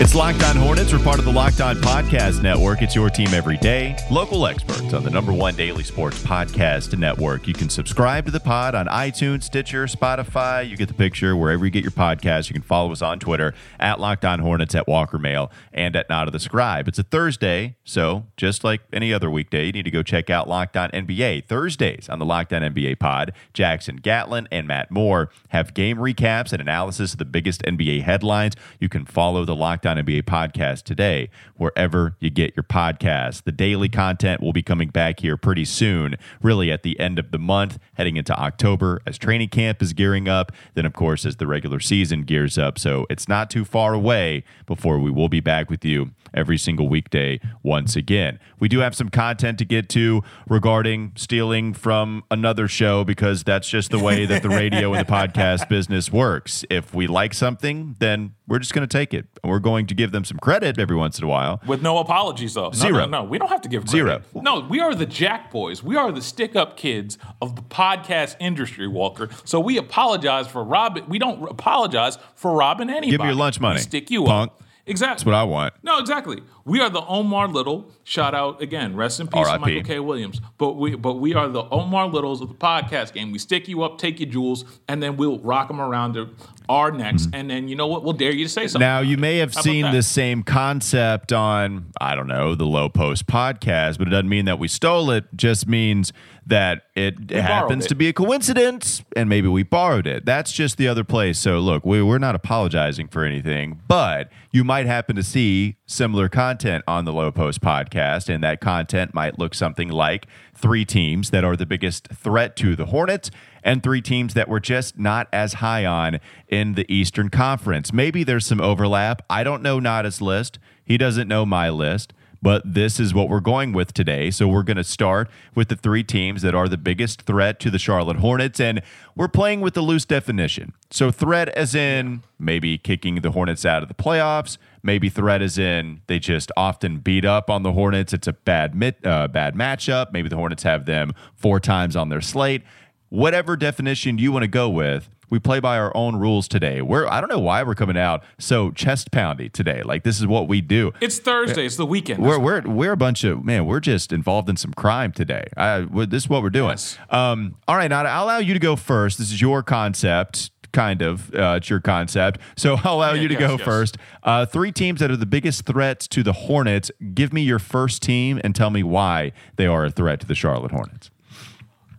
It's Locked On Hornets. We're part of the Locked On Podcast Network. It's your team every day. Local experts on the number one daily sports podcast network. You can subscribe to the pod on iTunes, Stitcher, Spotify. You get the picture wherever you get your podcast. You can follow us on Twitter at Locked On Hornets, at Walker Mail, and at Not of the Scribe. It's a Thursday, so just like any other weekday, you need to go check out Locked On NBA. Thursdays on the Locked On NBA pod, Jackson Gatlin and Matt Moore have game recaps and analysis of the biggest NBA headlines. You can follow the Locked On NBA podcast today, wherever you get your podcast. The daily content will be coming back here pretty soon, really at the end of the month, heading into October as training camp is gearing up. Then, of course, as the regular season gears up. So it's not too far away before we will be back with you every single weekday once again. We do have some content to get to regarding stealing from another show because that's just the way that the radio and the podcast business works. If we like something, then we're just going to take it. And we're going to give them some credit every once in a while. With no apologies, though. No, Zero. No, no, we don't have to give credit. Zero. No, we are the Jack Boys. We are the stick up kids of the podcast industry, Walker. So we apologize for robbing. We don't apologize for robbing anybody. Give me your lunch money, We stick you punk. up. Exactly. That's what I want. No, exactly. We are the Omar Little. Shout out again. Rest in peace, Michael K. Williams. But we, but we are the Omar Littles of the podcast game. We stick you up, take your jewels, and then we'll rock them around to our necks. Mm-hmm. And then you know what? We'll dare you to say something. Now, you may have seen the same concept on, I don't know, the Low Post podcast, but it doesn't mean that we stole it. Just means that it happens it. to be a coincidence and maybe we borrowed it. That's just the other place. So, look, we, we're not apologizing for anything, but you might happen to see similar content on the Low Post podcast, and that content might look something like three teams that are the biggest threat to the Hornets and three teams that we're just not as high on in the Eastern Conference. Maybe there's some overlap. I don't know Nada's list. He doesn't know my list. But this is what we're going with today. So we're going to start with the three teams that are the biggest threat to the Charlotte Hornets. And we're playing with the loose definition. So threat as in maybe kicking the Hornets out of the playoffs. Maybe threat as in they just often beat up on the Hornets. It's a bad mit, uh, bad matchup. Maybe the Hornets have them four times on their slate. Whatever definition you want to go with, we play by our own rules today. We're I don't know why we're coming out so chest poundy today. Like this is what we do. It's Thursday. It's the weekend. We're we're we're a bunch of man. We're just involved in some crime today. I, this is what we're doing. Yes. Um, all right, Nada, I'll allow you to go first. This is your concept, kind of. Uh, it's your concept, so I'll allow Yeah, you to yes, go yes. first. Uh, three teams that are the biggest threats to the Hornets. Give me your first team and tell me why they are a threat to the Charlotte Hornets.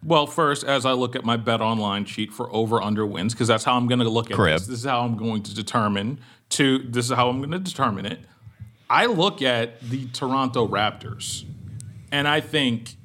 Well, first, as I look at my bet online sheet for over under wins, because that's how I'm going to look at Crib. this. This is how I'm going to determine to. This is how I'm going to determine it. I look at the Toronto Raptors, and I think,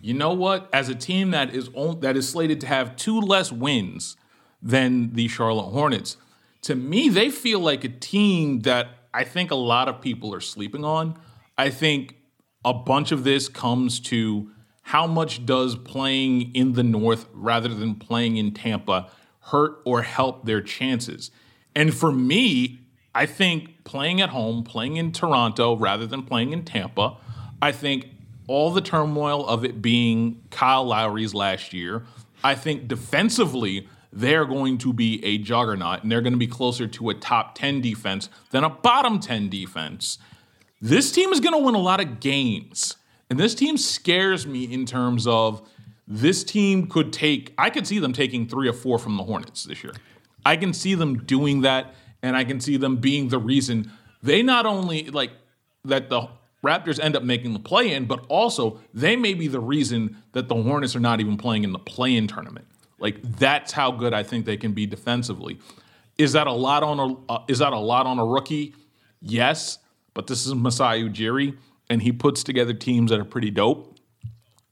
you know what? As a team that is on, that is slated to have two less wins than the Charlotte Hornets, to me, they feel like a team that I think a lot of people are sleeping on. I think a bunch of this comes to how much does playing in the North rather than playing in Tampa hurt or help their chances? And for me, I think playing at home, playing in Toronto rather than playing in Tampa, I think all the turmoil of it being Kyle Lowry's last year, I think defensively, they're going to be a juggernaut and they're going to be closer to a top 10 defense than a bottom 10 defense. This team is going to win a lot of games. And this team scares me in terms of this team could take, I could see them taking three or four from the Hornets this year. I can see them doing that, and I can see them being the reason they not only like that the Raptors end up making the play in, but also they may be the reason that the Hornets are not even playing in the play in tournament. Like that's how good I think they can be defensively. Is that a lot on a uh, is that a lot on a rookie? Yes, but this is Masai Ujiri, and he puts together teams that are pretty dope.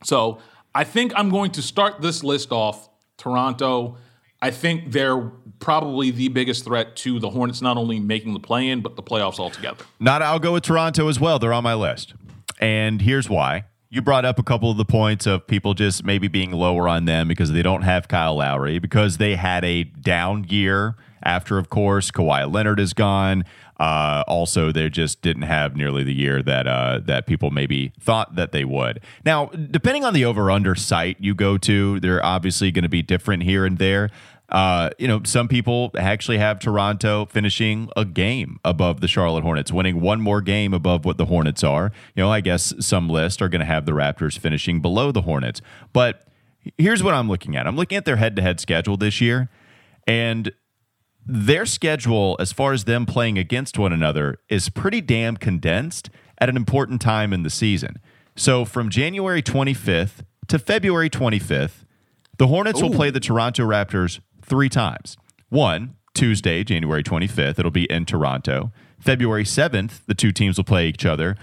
So I think I'm going to start this list off. Toronto, I think they're probably the biggest threat to the Hornets, not only making the play in, but the playoffs altogether. Not, I'll go with Toronto as well. They're on my list. And here's why. You brought up a couple of the points of people just maybe being lower on them because they don't have Kyle Lowry, because they had a down year after, of course, Kawhi Leonard is gone. Uh, also, they just didn't have nearly the year that uh, that people maybe thought that they would. Now, depending on the over/under site you go to, they're obviously going to be different here and there. Uh, you know, some people actually have Toronto finishing a game above the Charlotte Hornets, winning one more game above what the Hornets are. You know, I guess some lists are going to have the Raptors finishing below the Hornets. But here's what I'm looking at I'm looking at their head to head schedule this year, and their schedule, as far as them playing against one another, is pretty damn condensed at an important time in the season. So from January 25th to February 25th, the Hornets Ooh. will play the Toronto Raptors three times. One, Tuesday, January 25th, it'll be in Toronto. February 7th, the two teams will play each other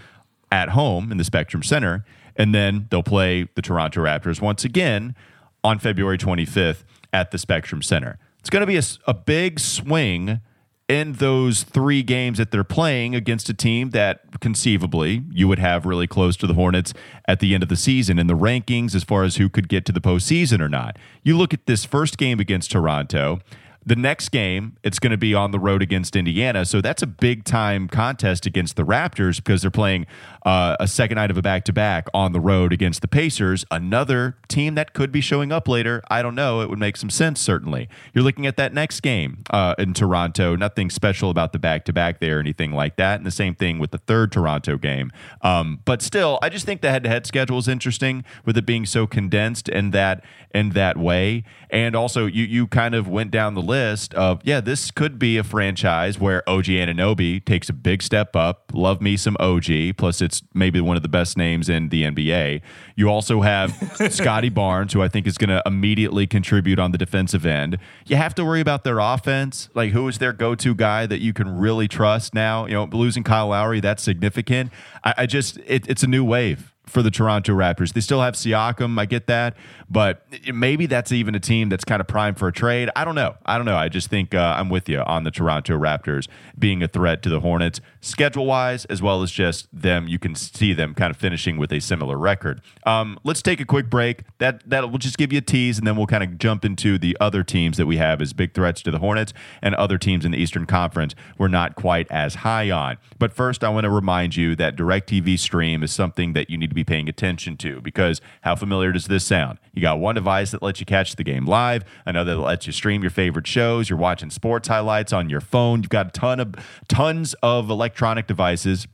at home in the Spectrum Center. And then they'll play the Toronto Raptors once again on February 25th at the Spectrum Center. It's going to be a, a big swing in those three games that they're playing against a team that conceivably you would have really close to the Hornets at the end of the season in the rankings as far as who could get to the postseason or not. You look at this first game against Toronto. The next game, it's going to be on the road against Indiana. So that's a big time contest against the Raptors because they're playing uh, a second night of a back to back on the road against the Pacers, another team that could be showing up later. I don't know. It would make some sense, certainly. You're looking at that next game uh, in Toronto. Nothing special about the back to back there anything like that. And the same thing with the third Toronto game. Um, but still, I just think the head to head schedule is interesting with it being so condensed in that in that way. And also, you you kind of went down the list of yeah, this could be a franchise where OG Anunoby takes a big step up. Love me some OG. Plus, it's maybe one of the best names in the NBA. You also have Scottie Barnes, who I think is going to immediately contribute on the defensive end. You have to worry about their offense. Like, who is their go to guy that you can really trust now? You know, losing Kyle Lowry, that's significant. I, I just, it, it's a new wave for the Toronto Raptors. They still have Siakam, I get that, but maybe that's even a team that's kind of primed for a trade. I don't know. I don't know. I just think uh, I'm with you on the Toronto Raptors being a threat to the Hornets, schedule wise, as well as just them. You can see them kind of finishing with a similar record. Um, let's take a quick break. That that will just give you a tease, and then we'll kind of jump into the other teams that we have as big threats to the Hornets and other teams in the Eastern Conference we're not quite as high on. But first, I want to remind you that DirecTV Stream is something that you need to be paying attention to because how familiar does this sound? You got one device that lets you catch the game live, another that lets you stream your favorite shows. You're watching sports highlights on your phone. You've got a ton of tons of electronic devices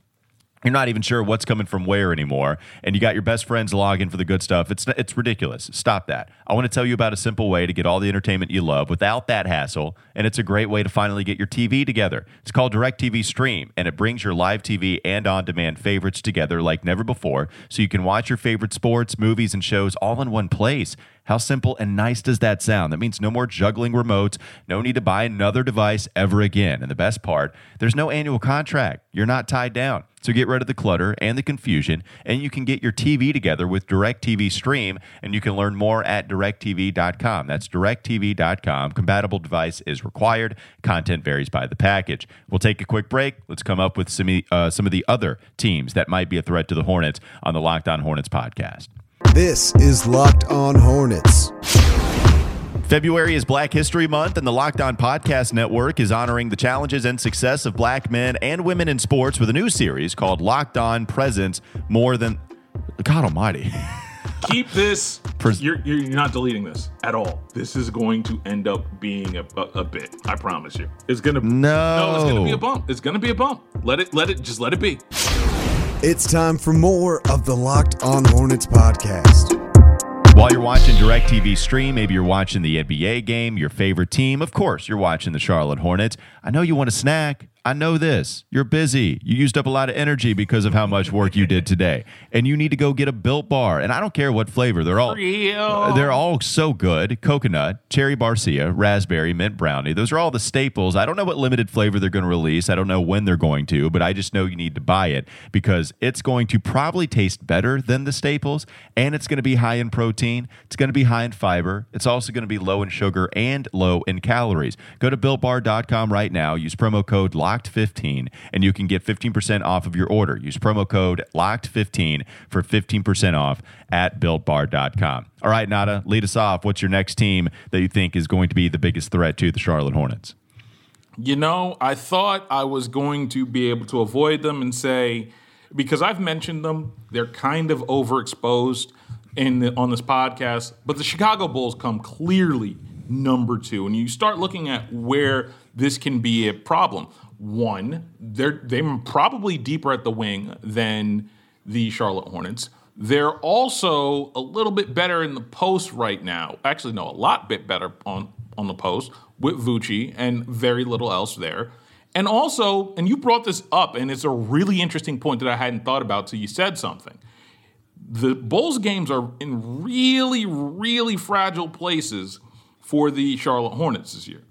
you're not even sure what's coming from where anymore and you got your best friends logging for the good stuff it's it's ridiculous. Stop that. I want to tell you about a simple way to get all the entertainment you love without that hassle and it's a great way to finally get your tv together. It's called directv stream and it brings your live tv and on-demand favorites together like never before so you can watch your favorite sports movies and shows all in one place how simple and nice does that sound? That means no more juggling remotes, no need to buy another device ever again. And the best part, there's no annual contract. You're not tied down. So get rid of the clutter and the confusion, and you can get your TV together with DirecTV Stream, and you can learn more at directv.com. That's directv.com. Compatible device is required. Content varies by the package. We'll take a quick break. Let's come up with some, uh, some of the other teams that might be a threat to the Hornets on the Locked On Hornets podcast. This is Locked On Hornets. February is Black History Month, and the Locked On Podcast Network is honoring the challenges and success of black men and women in sports with a new series called Locked On Presence More Than. God Almighty. Keep this. You're, you're not deleting this at all. This is going to end up being a, a, a bit. I promise you. It's gonna. No. No, it's gonna be a bump. It's gonna be a bump. Let it. Let it. Just let it be. It's time for more of the Locked On Hornets podcast. While you're watching DirecTV stream, maybe you're watching the NBA game, your favorite team. Of course, you're watching the Charlotte Hornets. I know you want a snack. I know this. You're busy. You used up a lot of energy because of how much work you did today. And you need to go get a built bar. And I don't care what flavor. They're all Real. they're all so good. Coconut, cherry barcia, raspberry, mint brownie. Those are all the staples. I don't know what limited flavor they're going to release. I don't know when they're going to, but I just know you need to buy it because it's going to probably taste better than the staples and it's going to be high in protein. It's going to be high in fiber. It's also going to be low in sugar and low in calories. Go to builtbar.com right now. Use promo code LOCK locked15 and you can get 15% off of your order. Use promo code locked15 for 15% off at builtbar.com. All right, Nada, lead us off. What's your next team that you think is going to be the biggest threat to the Charlotte Hornets? You know, I thought I was going to be able to avoid them and say, because I've mentioned them, they're kind of overexposed in the, on this podcast. But the Chicago Bulls come clearly number two, and you start looking at where this can be a problem. One, they're they're probably deeper at the wing than the Charlotte Hornets. They're also a little bit better in the post right now. Actually, no, a lot bit better on on the post with Vooch and very little else there. And also, and you brought this up, and it's a really interesting point that I hadn't thought about till you said something. The Bulls games are in really, really fragile places for the Charlotte Hornets this year.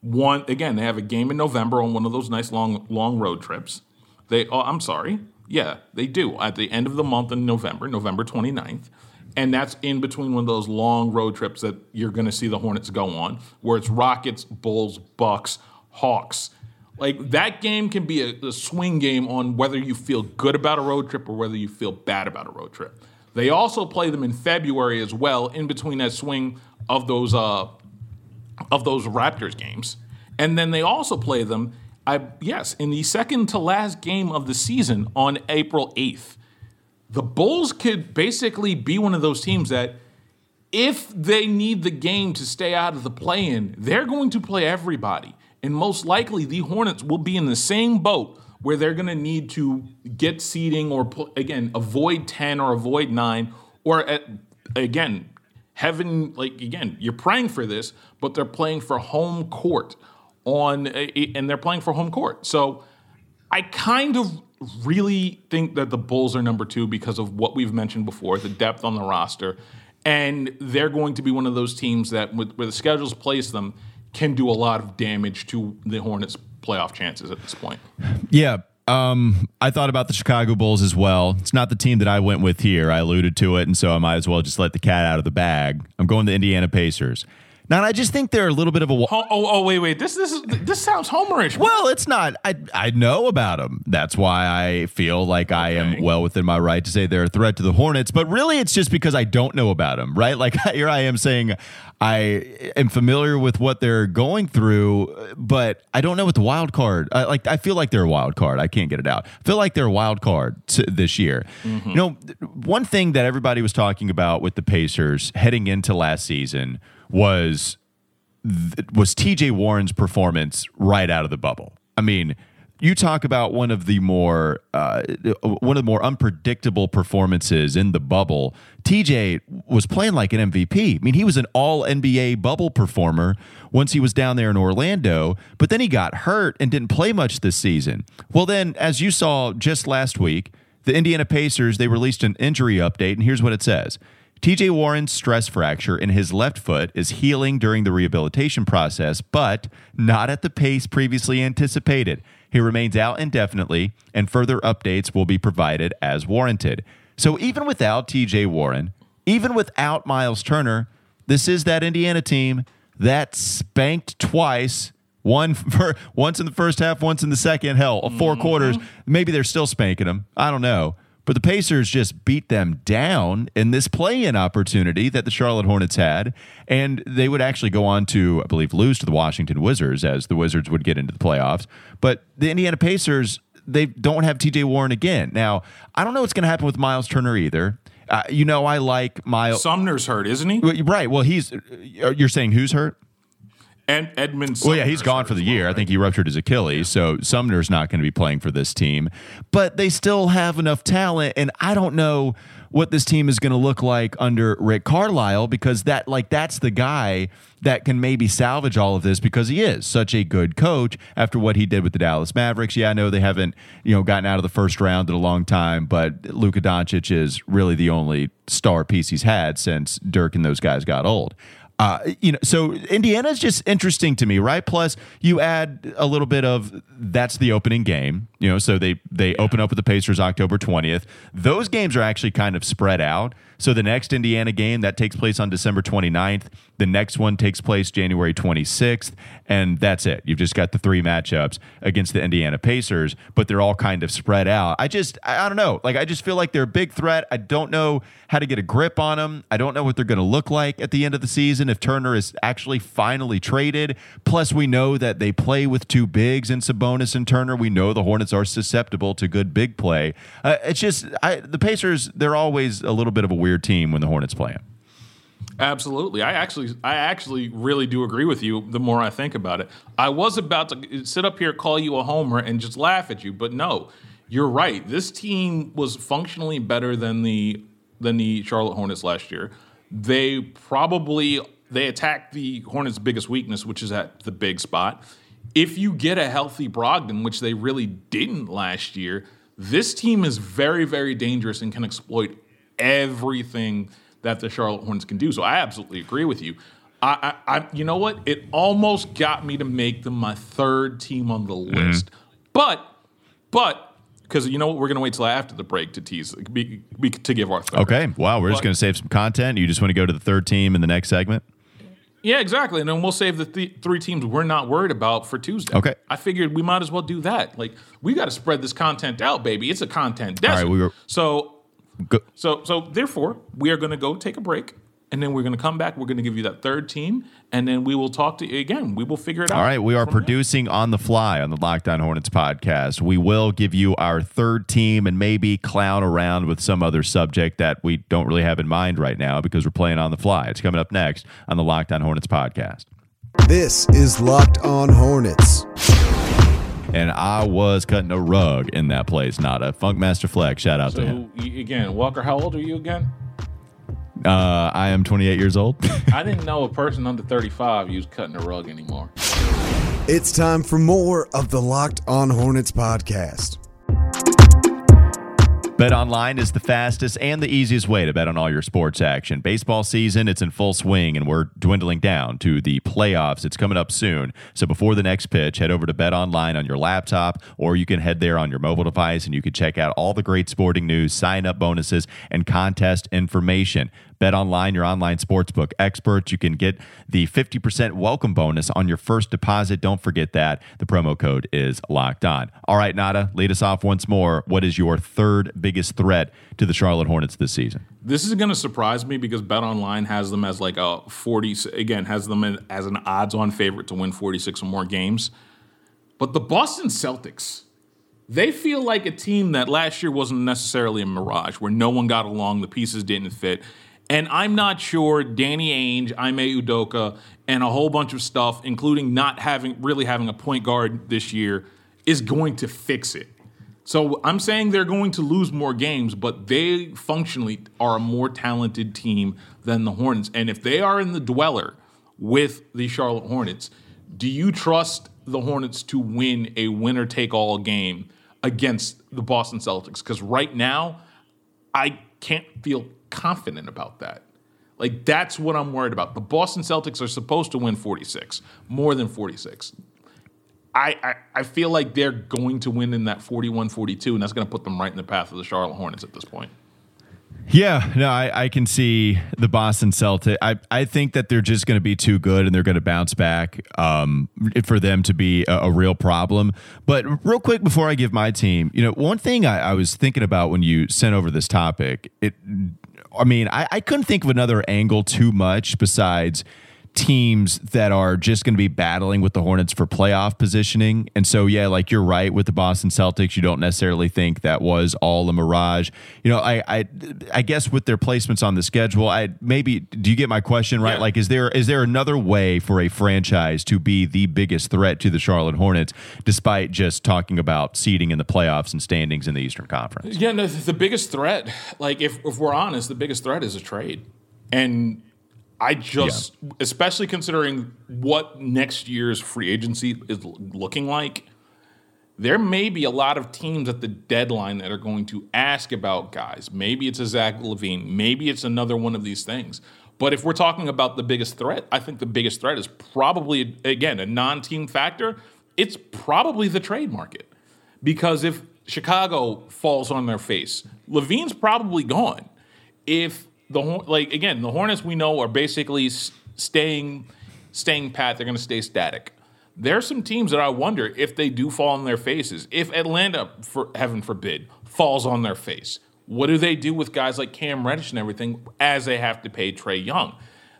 One again, they have a game in November on one of those nice long long road trips. They oh, I'm sorry. Yeah, they do. At the end of the month in November, November 29th. And that's in between one of those long road trips that you're going to see the Hornets go on, where it's Rockets, Bulls, Bucks, Hawks. Like that game can be a, a, swing game on whether you feel good about a road trip or whether you feel bad about a road trip. They also play them in February as well, in between that swing of those uh, of those Raptors games, and then they also play them. I yes, in the second to last game of the season on April eighth. The Bulls could basically be one of those teams that if they need the game to stay out of the play in, they're going to play everybody. And most likely, the Hornets will be in the same boat where they're going to need to get seeding or, again, avoid 10 or avoid 9, or, again, heaven, like, again, you're praying for this, but they're playing for home court on, eh, eh, and they're playing for home court. So I kind of really think that the Bulls are number two because of what we've mentioned before the depth on the roster. And they're going to be one of those teams that, with, where the schedules place them, can do a lot of damage to the Hornets' playoff chances at this point. Yeah. Um, I thought about the Chicago Bulls as well. It's not the team that I went with here. I alluded to it, and so I might as well just let the cat out of the bag. I'm going to Indiana Pacers. Now, I just think they're a little bit of a. Oh, oh, oh wait, wait. This, this, is, this sounds homerish. Well, it's not. I, I know about them. That's why I feel like I am well within my right to say they're a threat to the Hornets. But really, it's just because I don't know about them, right? Like here I am saying I am familiar with what they're going through, but I don't know what the wild card. I, like I feel like they're a wild card. I can't get it out. I feel like they're a wild card this year. Mm-hmm. You know, one thing that everybody was talking about with the Pacers heading into last season was was TJ Warren's performance right out of the bubble. I mean, you talk about one of the more uh, one of the more unpredictable performances in the bubble. TJ was playing like an MVP. I mean, he was an All NBA bubble performer once he was down there in Orlando, but then he got hurt and didn't play much this season. Well, then, as you saw just last week, the Indiana Pacers they released an injury update, and here's what it says. TJ Warren's stress fracture in his left foot is healing during the rehabilitation process, but not at the pace previously anticipated. He remains out indefinitely, and further updates will be provided as warranted. So, even without TJ Warren, even without Miles Turner, this is that Indiana team that spanked twice one for once in the first half, once in the second. Hell, 4 mm-hmm. quarters. Maybe they're still spanking them. I don't know. But the Pacers just beat them down in this play in opportunity that the Charlotte Hornets had. And they would actually go on to, I believe, lose to the Washington Wizards as the Wizards would get into the playoffs. But the Indiana Pacers, they don't have TJ Warren again. Now, I don't know what's going to happen with Miles Turner either. Uh, you know, I like Miles. Sumner's hurt, isn't he? Right. Well, he's. You're saying who's hurt? And Edmond. well, yeah, he's gone for the year. Well, right? I think he ruptured his Achilles, so Sumner's not going to be playing for this team. But they still have enough talent, and I don't know what this team is going to look like under Rick Carlisle because that like that's the guy that can maybe salvage all of this because he is such a good coach after what he did with the Dallas Mavericks. Yeah, I know they haven't, you know, gotten out of the first round in a long time, but Luka Doncic is really the only star piece he's had since Dirk and those guys got old. Uh, you know, so Indiana is just interesting to me, right? Plus, you add a little bit of that's the opening game, you know. So they they open up with the Pacers October twentieth. Those games are actually kind of spread out. So the next Indiana game that takes place on December 29th, the next one takes place January 26th, and that's it. You've just got the three matchups against the Indiana Pacers, but they're all kind of spread out. I just I, don't know. Like I just feel like they're a big threat. I don't know how to get a grip on them. I don't know what they're going to look like at the end of the season if Turner is actually finally traded. Plus, we know that they play with two bigs in Sabonis and Turner. We know the Hornets are susceptible to good big play. Uh, it's just I, the Pacers. They're always a little bit of a weird team when the Hornets play them. Absolutely. I actually I actually really do agree with you the more I think about it. I was about to sit up here call you a homer and just laugh at you, but no. You're right. This team was functionally better than the than the Charlotte Hornets last year. They probably they attacked the Hornets' biggest weakness, which is at the big spot. If you get a healthy Brogdon, which they really didn't last year, this team is very, very dangerous and can exploit everything that the Charlotte Hornets can do. So I absolutely agree with you. I, I, I you know what? It almost got me to make them my third team on the Mm-hmm. list, but, but because you know what, we're gonna wait till after the break to tease be, be, to give our third. Okay. Wow. We're just going to save some content. You just want to go to the third team in the next segment. Yeah, exactly. And then we'll save the th- three teams we're not worried about for Tuesday. Okay. I figured we might as well do that. Like we got to spread this content out, baby. It's a content desert. right, we were- so Go, So, so therefore, we are going to go take a break, and then we're going to come back. We're going to give you that third team, and then we will talk to you again. We will figure it out. All right, we are from there. producing on the fly on the Locked On Hornets podcast. We will give you our third team and maybe clown around with some other subject that we don't really have in mind right now because we're playing on the fly. It's coming up next on the Locked On Hornets podcast. This is Locked On Hornets. And I was cutting a rug in that place, not a Funkmaster Flex. Shout out to him. So again, Walker, how old are you again? Uh, I am 28 years old. I didn't know a person under thirty-five used cutting a rug anymore. It's time for more of the Locked On Hornets podcast. Bet online is the fastest and the easiest way to bet on all your sports action. Baseball season, it's in full swing and we're dwindling down to the playoffs. It's coming up soon. So before the next pitch, head over to Bet Online on your laptop or you can head there on your mobile device and you can check out all the great sporting news, sign up bonuses, and contest information. Bet Online, your online sportsbook experts. You can get the 50% welcome bonus on your first deposit. Don't forget that. The promo code is locked on. All right, Nada, lead us off once more. What is your third biggest threat to the Charlotte Hornets this season? This is going to surprise me because Bet Online has them as like a forty. Again, has them as an odds-on favorite to win forty-six or more games. But the Boston Celtics, they feel like a team that last year wasn't necessarily a mirage, where no one got along, the pieces didn't fit. And I'm not sure Danny Ainge, Ime Udoka, and a whole bunch of stuff, including not having really having a point guard this year, is going to fix it. So I'm saying they're going to lose more games, but they functionally are a more talented team than the Hornets. And if they are in the dweller with the Charlotte Hornets, do you trust the Hornets to win a winner take all game against the Boston Celtics? Because right now, I can't feel confident about that. Like, that's what I'm worried about. The Boston Celtics are supposed to win 46, more than 46. I, I, I feel like they're going to win in that 41 42, and that's going to put them right in the path of the Charlotte Hornets at this point. Yeah, no, I, I can see the Boston Celtics. I, I think that they're just going to be too good and they're going to bounce back um, for them to be a, a real problem. But real quick before I give my team, you know, one thing I, I was thinking about when you sent over this topic, it, I mean, I, I couldn't think of another angle too much besides teams that are just going to be battling with the Hornets for playoff positioning. And so, yeah, like you're right with the Boston Celtics, you don't necessarily think that was all a mirage. You know, I I, I guess with their placements on the schedule, I maybe do you get my question right? Yeah. Like, is there is there another way for a franchise to be the biggest threat to the Charlotte Hornets, despite just talking about seeding in the playoffs and standings in the Eastern Conference? Yeah, no, the biggest threat, like if, if we're honest, the biggest threat is a trade. And I just, especially considering what next year's free agency is looking like, there may be a lot of teams at the deadline that are going to ask about guys. Maybe it's a Zach LaVine. Maybe it's another one of these things. But if we're talking about the biggest threat, I think the biggest threat is probably, again, a non team factor. It's probably the trade market. Because if Chicago falls on their face, LaVine's probably gone. If the like again, the Hornets we know are basically staying staying pat. They're going to stay static. There are some teams that I wonder if they do fall on their faces. If Atlanta, for heaven forbid, falls on their face, what do they do with guys like Cam Reddish and everything as they have to pay Trae Young?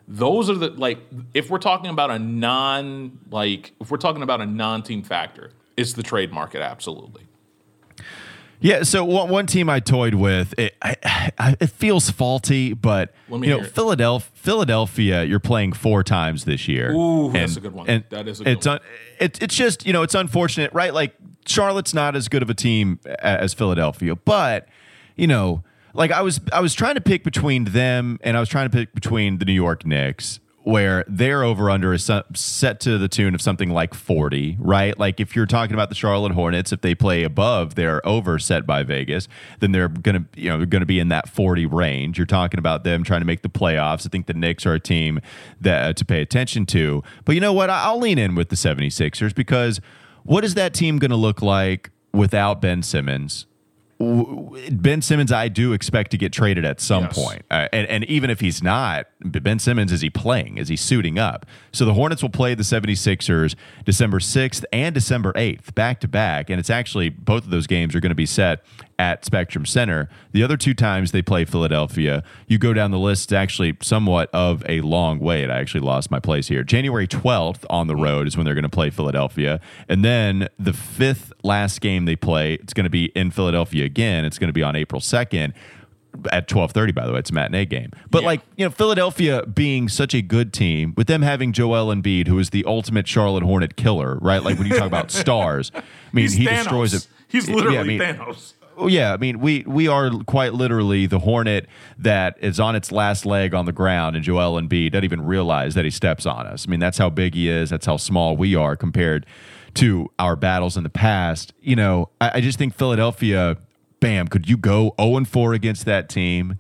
those are the like if we're talking about a non like if we're talking about a non-team factor, it's the trade market absolutely. Yeah, so one, one team I toyed with, it, I, I, it feels faulty, but Let me you know. Philadelphia, Philadelphia, you're playing four times this year. Ooh, that's a good one. That is a good it's one. Un, it, it's just you know it's unfortunate, right? Like Charlotte's not as good of a team as Philadelphia, but you know, like I was I was trying to pick between them and I was trying to pick between the New York Knicks. Where their over under is set to the tune of something like 40, right? Like if you're talking about the Charlotte Hornets, if they play above their over set by Vegas, then they're going to, you know, going to be in that 40 range. You're talking about them trying to make the playoffs. I think the Knicks are a team that uh, to pay attention to. But you know what? I'll lean in with the 76ers because what is that team going to look like without Ben Simmons? Ben Simmons, I do expect to get traded at some Yes. point. Uh, and, and even if he's not, Ben Simmons, is he playing? Is he suiting up? So the Hornets will play the 76ers December 6th and December 8th, back to back. And it's actually, both of those games are going to be set at Spectrum Center. The other two times they play Philadelphia, you go down the list, actually somewhat of a long wait. I actually lost my place here. January 12th on the road is when they're going to play Philadelphia. And then the fifth last game they play, it's going to be in Philadelphia again. It's going to be on April 2nd at 12:30 by the way it's a matinee game but Yeah. like you know Philadelphia being such a good team with them having Joel Embiid who is the ultimate Charlotte Hornet killer right like when you talk about stars I mean He's he Thanos. destroys it He's Yeah, I literally mean, Thanos. Oh yeah, I mean we we are quite literally the hornet that is on its last leg on the ground, and Joel Embiid doesn't even realize that he steps on us. I mean that's how big he is. That's how small we are compared to our battles in the past. You know, I, I just think Philadelphia, bam, could you go zero and four against that team?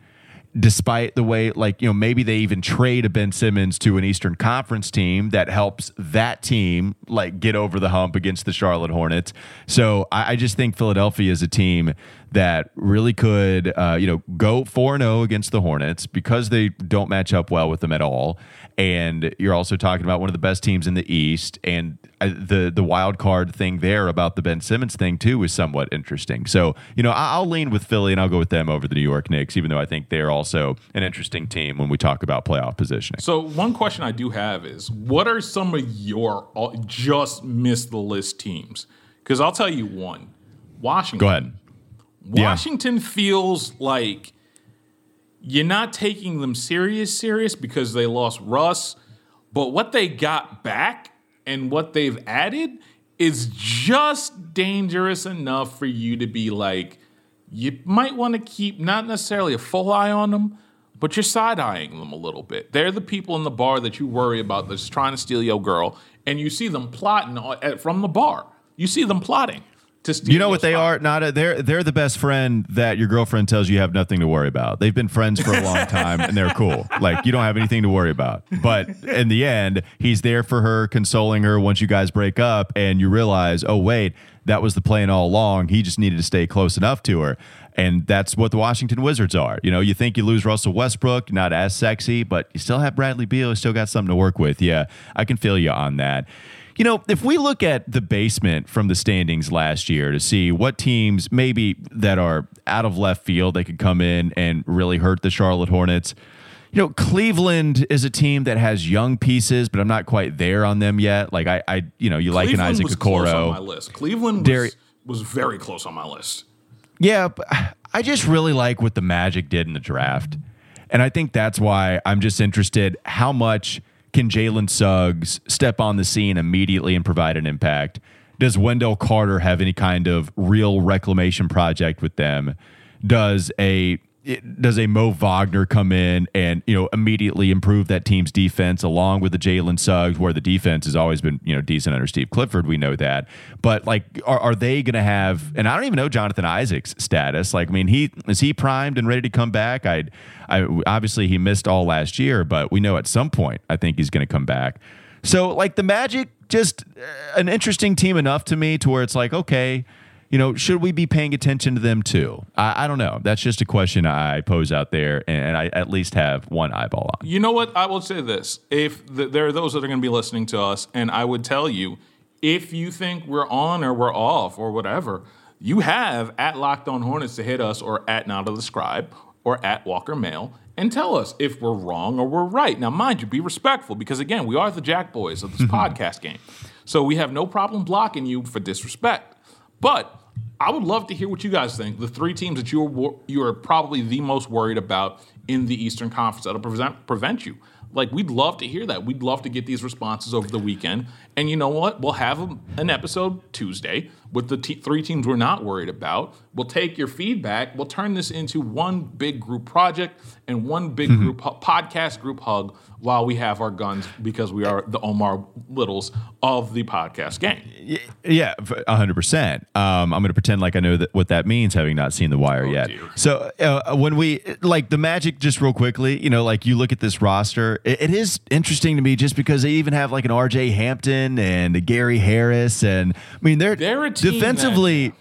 Despite the way like you know maybe they even trade a Ben Simmons to an Eastern Conference team that helps that team like get over the hump against the Charlotte Hornets. So I, I just think Philadelphia is a team that really could uh, you know go four and zero against the Hornets because they don't match up well with them at all. And you're also talking about one of the best teams in the East, and uh, the the wild card thing there about the Ben Simmons thing too is somewhat interesting. So you know I'll lean with Philly and I'll go with them over the New York Knicks, even though I think they're also an interesting team when we talk about playoff positioning. So one question I do have is, what are some of your just missed the list teams? Because I'll tell you one, Washington. Go ahead. Yeah. Washington feels like you're not taking them serious, serious because they lost Russ, but what they got back and what they've added is just dangerous enough for you to be like, you might want to keep not necessarily a full eye on them, but you're side eyeing them a little bit. They're the people in the bar that you worry about that's trying to steal your girl, and you see them plotting uh, from the bar. You see them plotting. You know what they are? Not a, they're they're the best friend that your girlfriend tells you you have nothing to worry about. They've been friends for a long time and they're cool. Like you don't have anything to worry about. But in the end, he's there for her, consoling her once you guys break up, and you realize, oh wait, that was the plan all along. He just needed to stay close enough to her. And that's what the Washington Wizards are. You know, you think you lose Russell Westbrook, not as sexy, but you still have Bradley Beal, you still got something to work with. Yeah, I can feel you on that. You know, if we look at the basement from the standings last year to see what teams maybe that are out of left field they could come in and really hurt the Charlotte Hornets. You know, Cleveland is a team that has young pieces, but I'm not quite there on them yet. Like I, I you know, you like an Isaac on my list. Cleveland was, was very close on my list. Yeah, I just really like what the Magic did in the draft. And I think that's why I'm just interested how much can Jalen Suggs step on the scene immediately and provide an impact? Does Wendell Carter have any kind of real reclamation project with them? Does a it- does a Mo Wagner come in and you know immediately improve that team's defense along with the Jalen Suggs, where the defense has always been you know decent under Steve Clifford? We know that, but like, are, are they going to have? And I don't even know Jonathan Isaac's status. Like, I mean, he is he primed and ready to come back? I, I obviously he missed all last year, but we know at some point I think he's going to come back. So like the Magic, just uh, an interesting team enough to me to where it's like okay you know, should we be paying attention to them too? I, I don't know. That's just a question I pose out there, and I at least have one eyeball on. You know what? I will say this: if th- there are those that are going to be listening to us, and I would tell you, if you think we're on or we're off or whatever, you have at Locked On Hornets to hit us or at Not of the Scribe or at Walker Mail and tell us if we're wrong or we're right. Now, mind you, be respectful because again, we are the Jack Boys of this podcast game. So we have no problem blocking you for disrespect. But I would love to hear what you guys think. The three teams that you're you are probably the most worried about in the Eastern Conference that'll prevent prevent you. Like we'd love to hear that. We'd love to get these responses over the weekend. And you know what? We'll have an episode Tuesday with the three teams we're not worried about. We'll take your feedback. We'll turn this into one big group project and one big mm-hmm. group podcast group hug while we have our guns because we are the Omar Littles of the podcast game. Yeah, hundred um, percent. I'm going to pretend like I know that what that means, having not seen the wire oh, yet. Dear. So uh, when we like the Magic, just real quickly, you know, like you look at this roster, it, it is interesting to me just because they even have like an R.J. Hampton and Gary Harris, and I mean they're, they're defensively.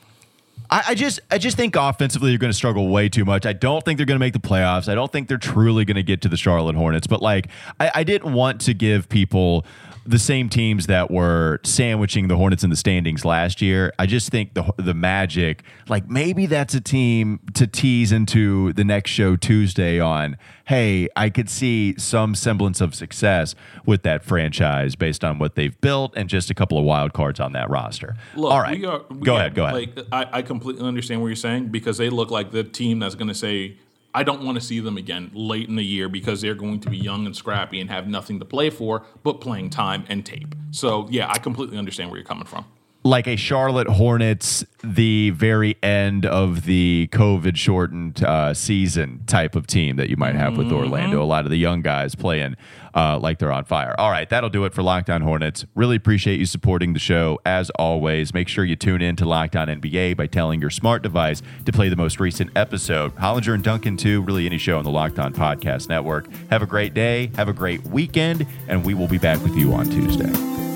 I, I, just I just think offensively you're going to struggle way too much. I don't think they're going to make the playoffs. I don't think they're truly going to get to the Charlotte Hornets. But like I, I didn't want to give people the same teams that were sandwiching the Hornets in the standings last year. I just think the the Magic, like maybe that's a team to tease into the next show Tuesday on. Hey, I could see some semblance of success with that franchise based on what they've built and just a couple of wild cards on that roster. Look, All right, we are, we go ahead. Go ahead. Like I, I completely understand what you're saying because they look like the team that's going to say I don't want to see them again late in the year because they're going to be young and scrappy and have nothing to play for but playing time and tape. So, yeah, I completely understand where you're coming from like a Charlotte Hornets, the very end of the COVID shortened uh, season type of team that you might have with Orlando. Mm-hmm. A lot of the young guys playing uh, like they're on fire. All right, that'll do it for Locked On Hornets. Really appreciate you supporting the show as always. Make sure you tune in to Locked On NBA by telling your smart device to play the most recent episode. Hollinger and Duncan, too. Really any show on the Locked On Podcast Network. Have a great day. Have a great weekend, and we will be back with you on Tuesday.